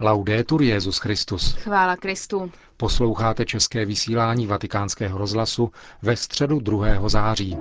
Laudetur Jezus Christus. Chvála Kristu. Posloucháte české vysílání Vatikánského rozhlasu ve středu 2. září.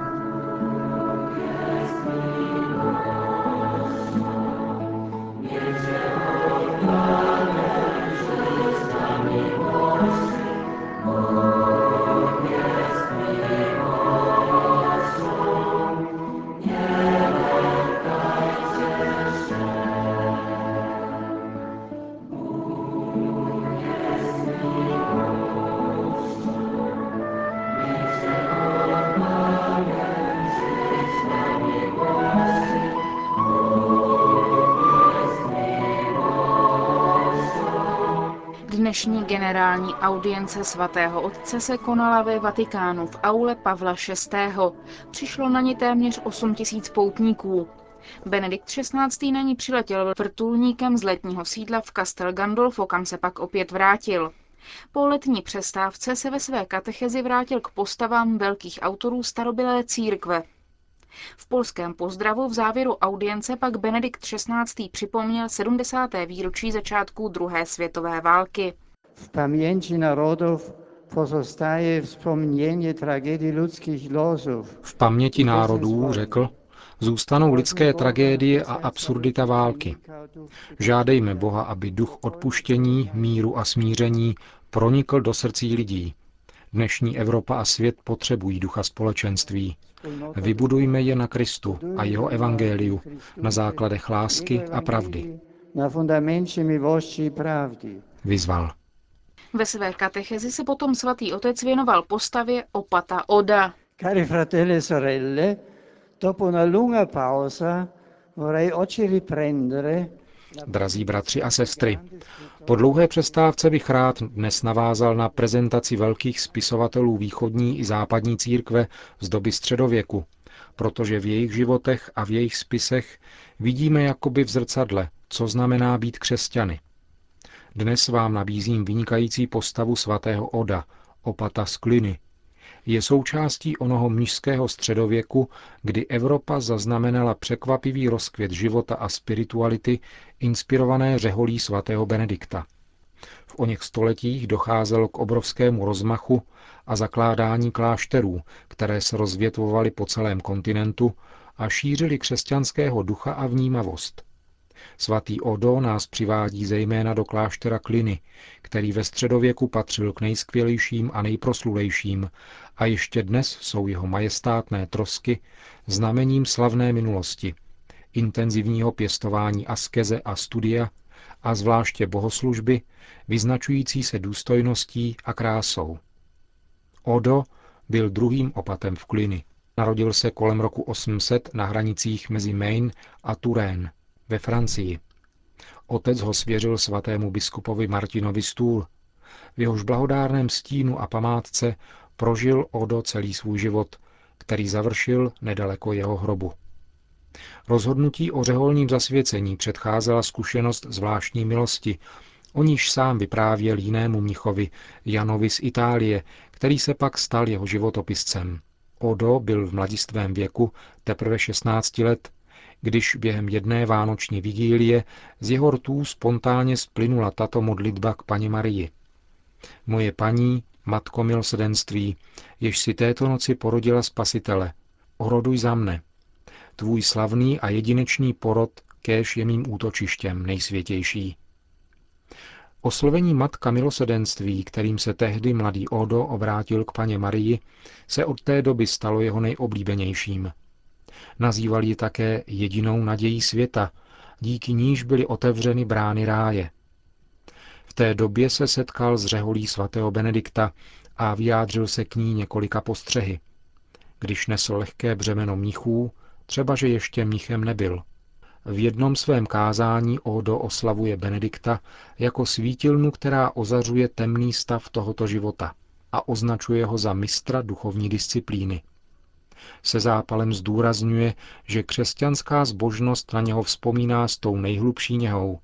Dnešní generální audience svatého otce se konala ve Vatikánu v aule Pavla VI. Přišlo na ní téměř 8 tisíc poutníků. Benedikt XVI. na ní přiletěl vrtulníkem z letního sídla v Castel Gandolfo, kam se pak opět vrátil. Po letní přestávce se ve své katechezi vrátil k postavám velkých autorů starobylé církve. V polském pozdravu v závěru audience pak Benedikt XVI. připomněl 70. výročí začátku druhé světové války. V paměti národů pozostaje vzpomnění tragédii lidských losů. V paměti národů, řekl, zůstanou lidské tragédie a absurdita války. Žádejme Boha, aby duch odpuštění, míru a smíření pronikl do srdcí lidí. Dnešní Evropa a svět potřebují ducha společenství. Vybudujme je na Kristu a jeho evangeliu, na základech lásky a pravdy. Na i prawdy. Vyzval. Ve své katechezi se potom svatý otec věnoval postavě opata Oda. Cari fratelli e sorelle, dopo una lunga pausa vorrei oggi riprendere Drazí bratři a sestry, po dlouhé přestávce bych rád dnes navázal na prezentaci velkých spisovatelů východní i západní církve z doby středověku, protože v jejich životech a v jejich spisech vidíme jakoby v zrcadle, co znamená být křesťany. Dnes vám nabízím vynikající postavu svatého Oda, opata z Kliny. Je součástí onoho mnižského středověku, kdy Evropa zaznamenala překvapivý rozkvět života a spirituality inspirované řeholí svatého Benedikta. V oněch stoletích docházelo k obrovskému rozmachu a zakládání klášterů, které se rozvětvovaly po celém kontinentu a šířili křesťanského ducha a vnímavost. Svatý Odo nás přivádí zejména do kláštera Kliny, který ve středověku patřil k nejskvělejším a nejproslulejším a ještě dnes jsou jeho majestátné trosky znamením slavné minulosti, intenzivního pěstování askeze a studia a zvláště bohoslužby, vyznačující se důstojností a krásou. Odo byl druhým opatem v Kliny. Narodil se kolem roku 800 na hranicích mezi Maine a Touraine ve Francii. Otec ho svěřil svatému biskupovi Martinovi Stůl. V jehož blahodárném stínu a památce prožil Odo celý svůj život, který završil nedaleko jeho hrobu. Rozhodnutí o řeholním zasvěcení předcházela zkušenost zvláštní milosti, o níž sám vyprávěl jinému mnichovi, Janovi z Itálie, který se pak stal jeho životopiscem. Odo byl v mladistvém věku, teprve 16 let, když během jedné vánoční vigílie z jeho rtů spontánně splynula tato modlitba k paní Marii. Moje paní, matko milosrdenství, jež si této noci porodila spasitele, oroduj za mne. Tvůj slavný a jedinečný porod kéž je mým útočištěm nejsvětější. Oslovení matka milosedenství, kterým se tehdy mladý Odo obrátil k paně Marii, se od té doby stalo jeho nejoblíbenějším. Nazýval ji také jedinou nadějí světa, díky níž byly otevřeny brány ráje. V té době se setkal s řeholí svatého Benedikta a vyjádřil se k ní několika postřehy. Když nesl lehké břemeno mnichů, třeba že ještě mnichem nebyl. V jednom svém kázání Odo oslavuje Benedikta jako svítilnu, která ozařuje temný stav tohoto života a označuje ho za mistra duchovní disciplíny. Se zápalem zdůrazňuje, že křesťanská zbožnost na něho vzpomíná s tou nejhlubší něhou.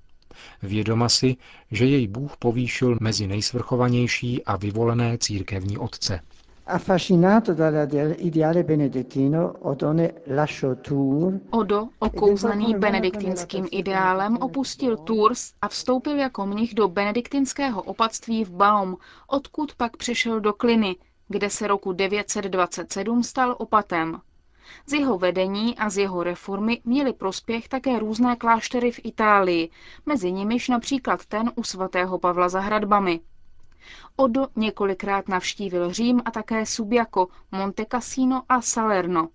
Vědoma si, že jej Bůh povýšil mezi nejsvrchovanější a vyvolené církevní otce. Affascinato dall'ideale benedettino, Odone lasciò Tours Odo, okouzlený benediktinským ideálem, opustil Tours a vstoupil jako mnich do benediktinského opatství v Baum, odkud pak přešel do Kliny, kde se roku 927 stal opatem. Z jeho vedení a z jeho reformy měli prospěch také různé kláštery v Itálii, mezi nimiž například ten u svatého Pavla za hradbami. Odo několikrát navštívil Řím a také Subiaco, Monte Cassino a Salerno.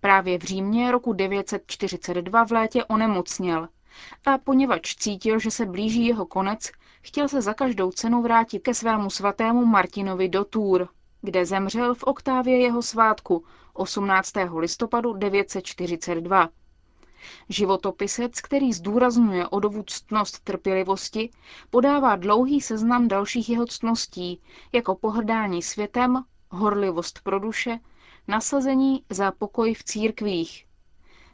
Právě v Římě roku 942 v létě onemocněl a poněvadž cítil, že se blíží jeho konec, chtěl se za každou cenu vrátit ke svému svatému Martinovi do Tour, kde zemřel v oktávě jeho svátku 18. listopadu 942. Životopisec, který zdůrazňuje odovůdstnost trpělivosti, podává dlouhý seznam dalších jeho ctností, jako pohrdání světem, horlivost pro duše, nasazení za pokoj v církvích.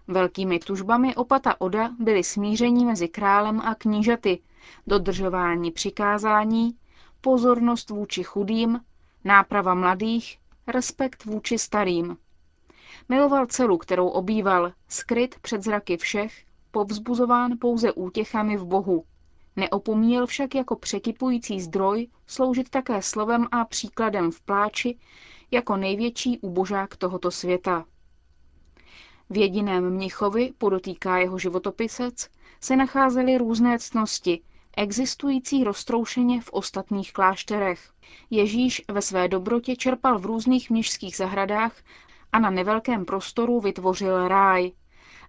Velkými tužbami opata Oda byly smíření mezi králem a knížaty, dodržování přikázání, pozornost vůči chudým, náprava mladých, respekt vůči starým. Miloval celu, kterou obýval, skryt před zraky všech, povzbuzován pouze útěchami v Bohu. Neopomíjel však jako překypující zdroj sloužit také slovem a příkladem v pláči jako největší ubožák tohoto světa. V jediném mnichovi, podotýká jeho životopisec, se nacházely různé ctnosti, existující roztroušeně v ostatních klášterech. Ježíš ve své dobrotě čerpal v různých mnižských zahradách a na nevelkém prostoru vytvořil ráj,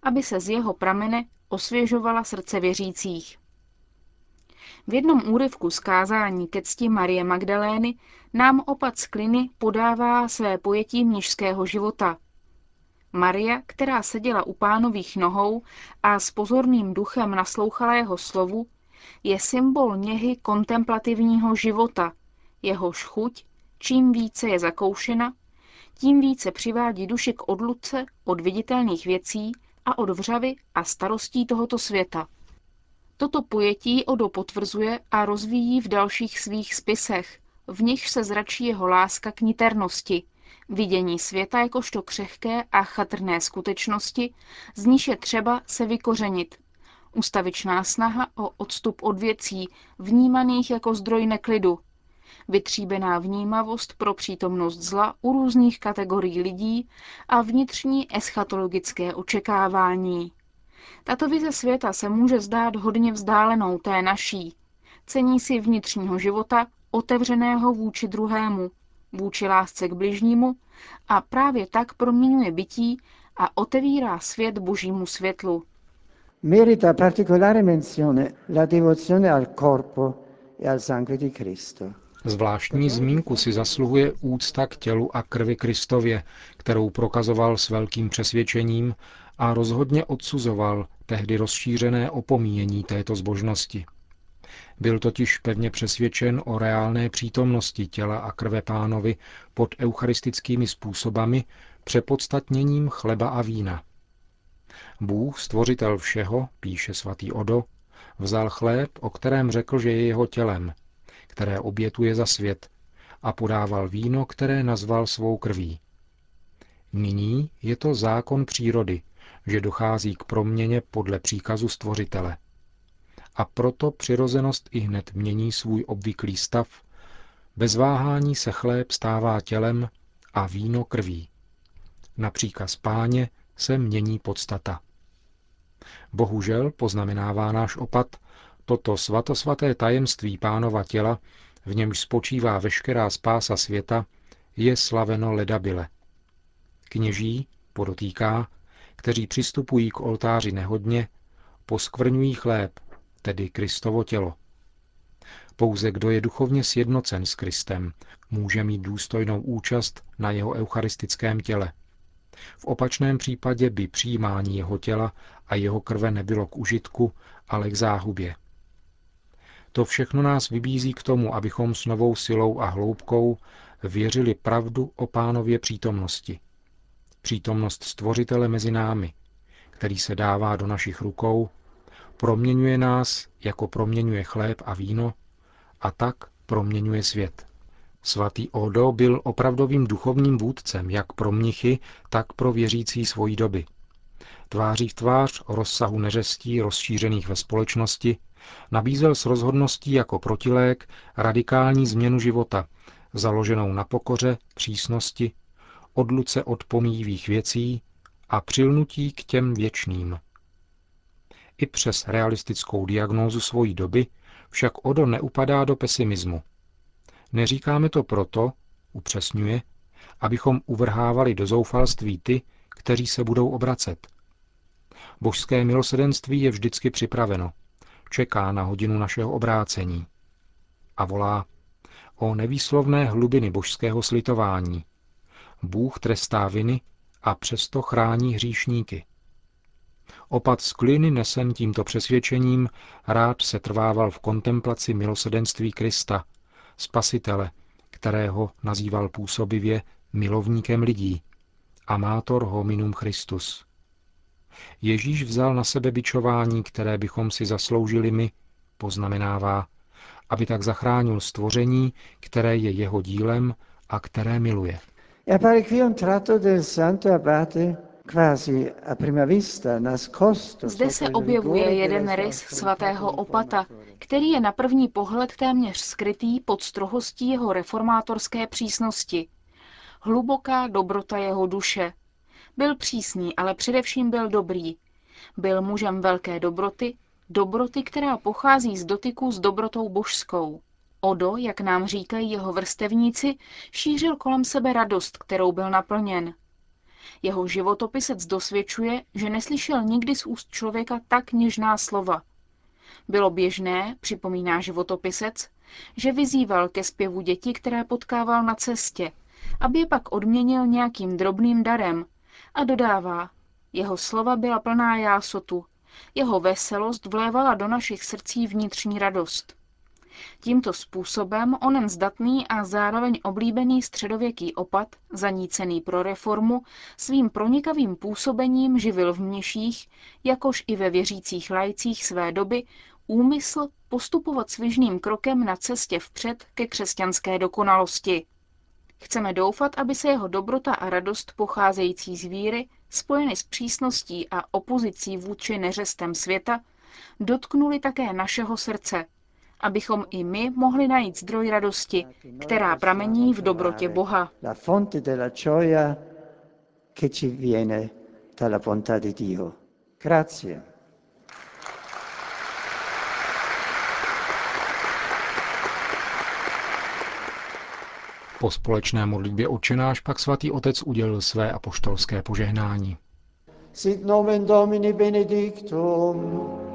aby se z jeho pramene osvěžovala srdce věřících. V jednom úryvku zkázání ke cti Marie Magdalény nám opat z Kliny podává své pojetí mnižského života. Maria, která seděla u pánových nohou a s pozorným duchem naslouchala jeho slovu, je symbol něhy kontemplativního života, jehož chuť, čím více je zakoušena, tím více přivádí duši k odluce od viditelných věcí a od vřavy a starostí tohoto světa. Toto pojetí Odo potvrzuje a rozvíjí v dalších svých spisech, v nich se zračí jeho láska k niternosti, vidění světa jakožto křehké a chatrné skutečnosti, z níž je třeba se vykořenit. Ustavičná snaha o odstup od věcí, vnímaných jako zdroj neklidu, vytříbená vnímavost pro přítomnost zla u různých kategorií lidí a vnitřní eschatologické očekávání. Tato vize světa se může zdát hodně vzdálenou té naší. Cení si vnitřního života, otevřeného vůči druhému, vůči lásce k bližnímu a právě tak proměňuje bytí a otevírá svět božímu světlu. Merita particolare menzione la devozione al corpo e al sangue di Cristo. Zvláštní zmínku si zasluhuje úcta k tělu a krvi Kristově, kterou prokazoval s velkým přesvědčením a rozhodně odsuzoval tehdy rozšířené opomíjení této zbožnosti. Byl totiž pevně přesvědčen o reálné přítomnosti těla a krve pánovi pod eucharistickými způsobami přepodstatněním chleba a vína. Bůh, stvořitel všeho, píše svatý Odo, vzal chléb, o kterém řekl, že je jeho tělem, které obětuje za svět, a podával víno, které nazval svou krví. Nyní je to zákon přírody, že dochází k proměně podle příkazu stvořitele. A proto přirozenost i hned mění svůj obvyklý stav, bez váhání se chléb stává tělem a víno krví. Na příkaz páně se mění podstata. Bohužel, poznamenává náš opat, toto svatosvaté tajemství pánova těla, v němž spočívá veškerá spása světa, je slaveno ledabile. Kněží, podotýká, kteří přistupují k oltáři nehodně, poskvrňují chléb, tedy Kristovo tělo. Pouze kdo je duchovně sjednocen s Kristem, může mít důstojnou účast na jeho eucharistickém těle. V opačném případě by přijímání jeho těla a jeho krve nebylo k užitku, ale k záhubě. To všechno nás vybízí k tomu, abychom s novou silou a hloubkou věřili pravdu o pánově přítomnosti. Přítomnost stvořitele mezi námi, který se dává do našich rukou, proměňuje nás, jako proměňuje chléb a víno, a tak proměňuje svět. Svatý Odo byl opravdovým duchovním vůdcem jak pro mnichy, tak pro věřící svojí doby. Tváří v tvář rozsahu neřestí rozšířených ve společnosti nabízel s rozhodností jako protilék radikální změnu života, založenou na pokoře, přísnosti, odluce od pomíjivých věcí a přilnutí k těm věčným. I přes realistickou diagnózu svojí doby však Odo neupadá do pesimismu. Neříkáme to proto, upřesňuje, abychom uvrhávali do zoufalství ty, kteří se budou obracet. Božské milosedenství je vždycky připraveno, čeká na hodinu našeho obrácení a volá o nevýslovné hlubiny božského slitování. Bůh trestá viny a přesto chrání hříšníky. Opat z kliny nesen tímto přesvědčením rád se trvával v kontemplaci milosedenství Krista, spasitele, kterého nazýval působivě milovníkem lidí, amátor hominum Christus. Ježíš vzal na sebe bičování, které bychom si zasloužili my, poznamenává, aby tak zachránil stvoření, které je jeho dílem a které miluje. E santo Zde se objevuje jeden rys svatého opata, který je na první pohled téměř skrytý pod strohostí jeho reformátorské přísnosti. Hluboká dobrota jeho duše. Byl přísný, ale především byl dobrý. Byl mužem velké dobroty, dobroty, která pochází z dotyku s dobrotou božskou. Odo, jak nám říkají jeho vrstevníci, šířil kolem sebe radost, kterou byl naplněn. Jeho životopisec dosvědčuje, že neslyšel nikdy z úst člověka tak něžná slova. Bylo běžné, připomíná životopisec, že vyzýval ke zpěvu děti, které potkával na cestě, aby je pak odměnil nějakým drobným darem a dodává, jeho slova byla plná jásotu, jeho veselost vlévala do našich srdcí vnitřní radost. Tímto způsobem onen zdatný a zároveň oblíbený středověký opat, zanícený pro reformu, svým pronikavým působením živil v mniších, jakož i ve věřících lajcích své doby, úmysl postupovat svižným krokem na cestě vpřed ke křesťanské dokonalosti. Chceme doufat, aby se jeho dobrota a radost pocházející z víry, spojeny s přísností a opozicí vůči neřestem světa, dotknuli také našeho srdce, abychom i my mohli najít zdroj radosti, která pramení v dobrotě Boha. La fonte della gioia che ci viene dalla bontà di Dio. Grazie. Po společné modlitbě očenáš pak svatý otec udělil své apoštolské požehnání. Sit nomen Domini benedictum.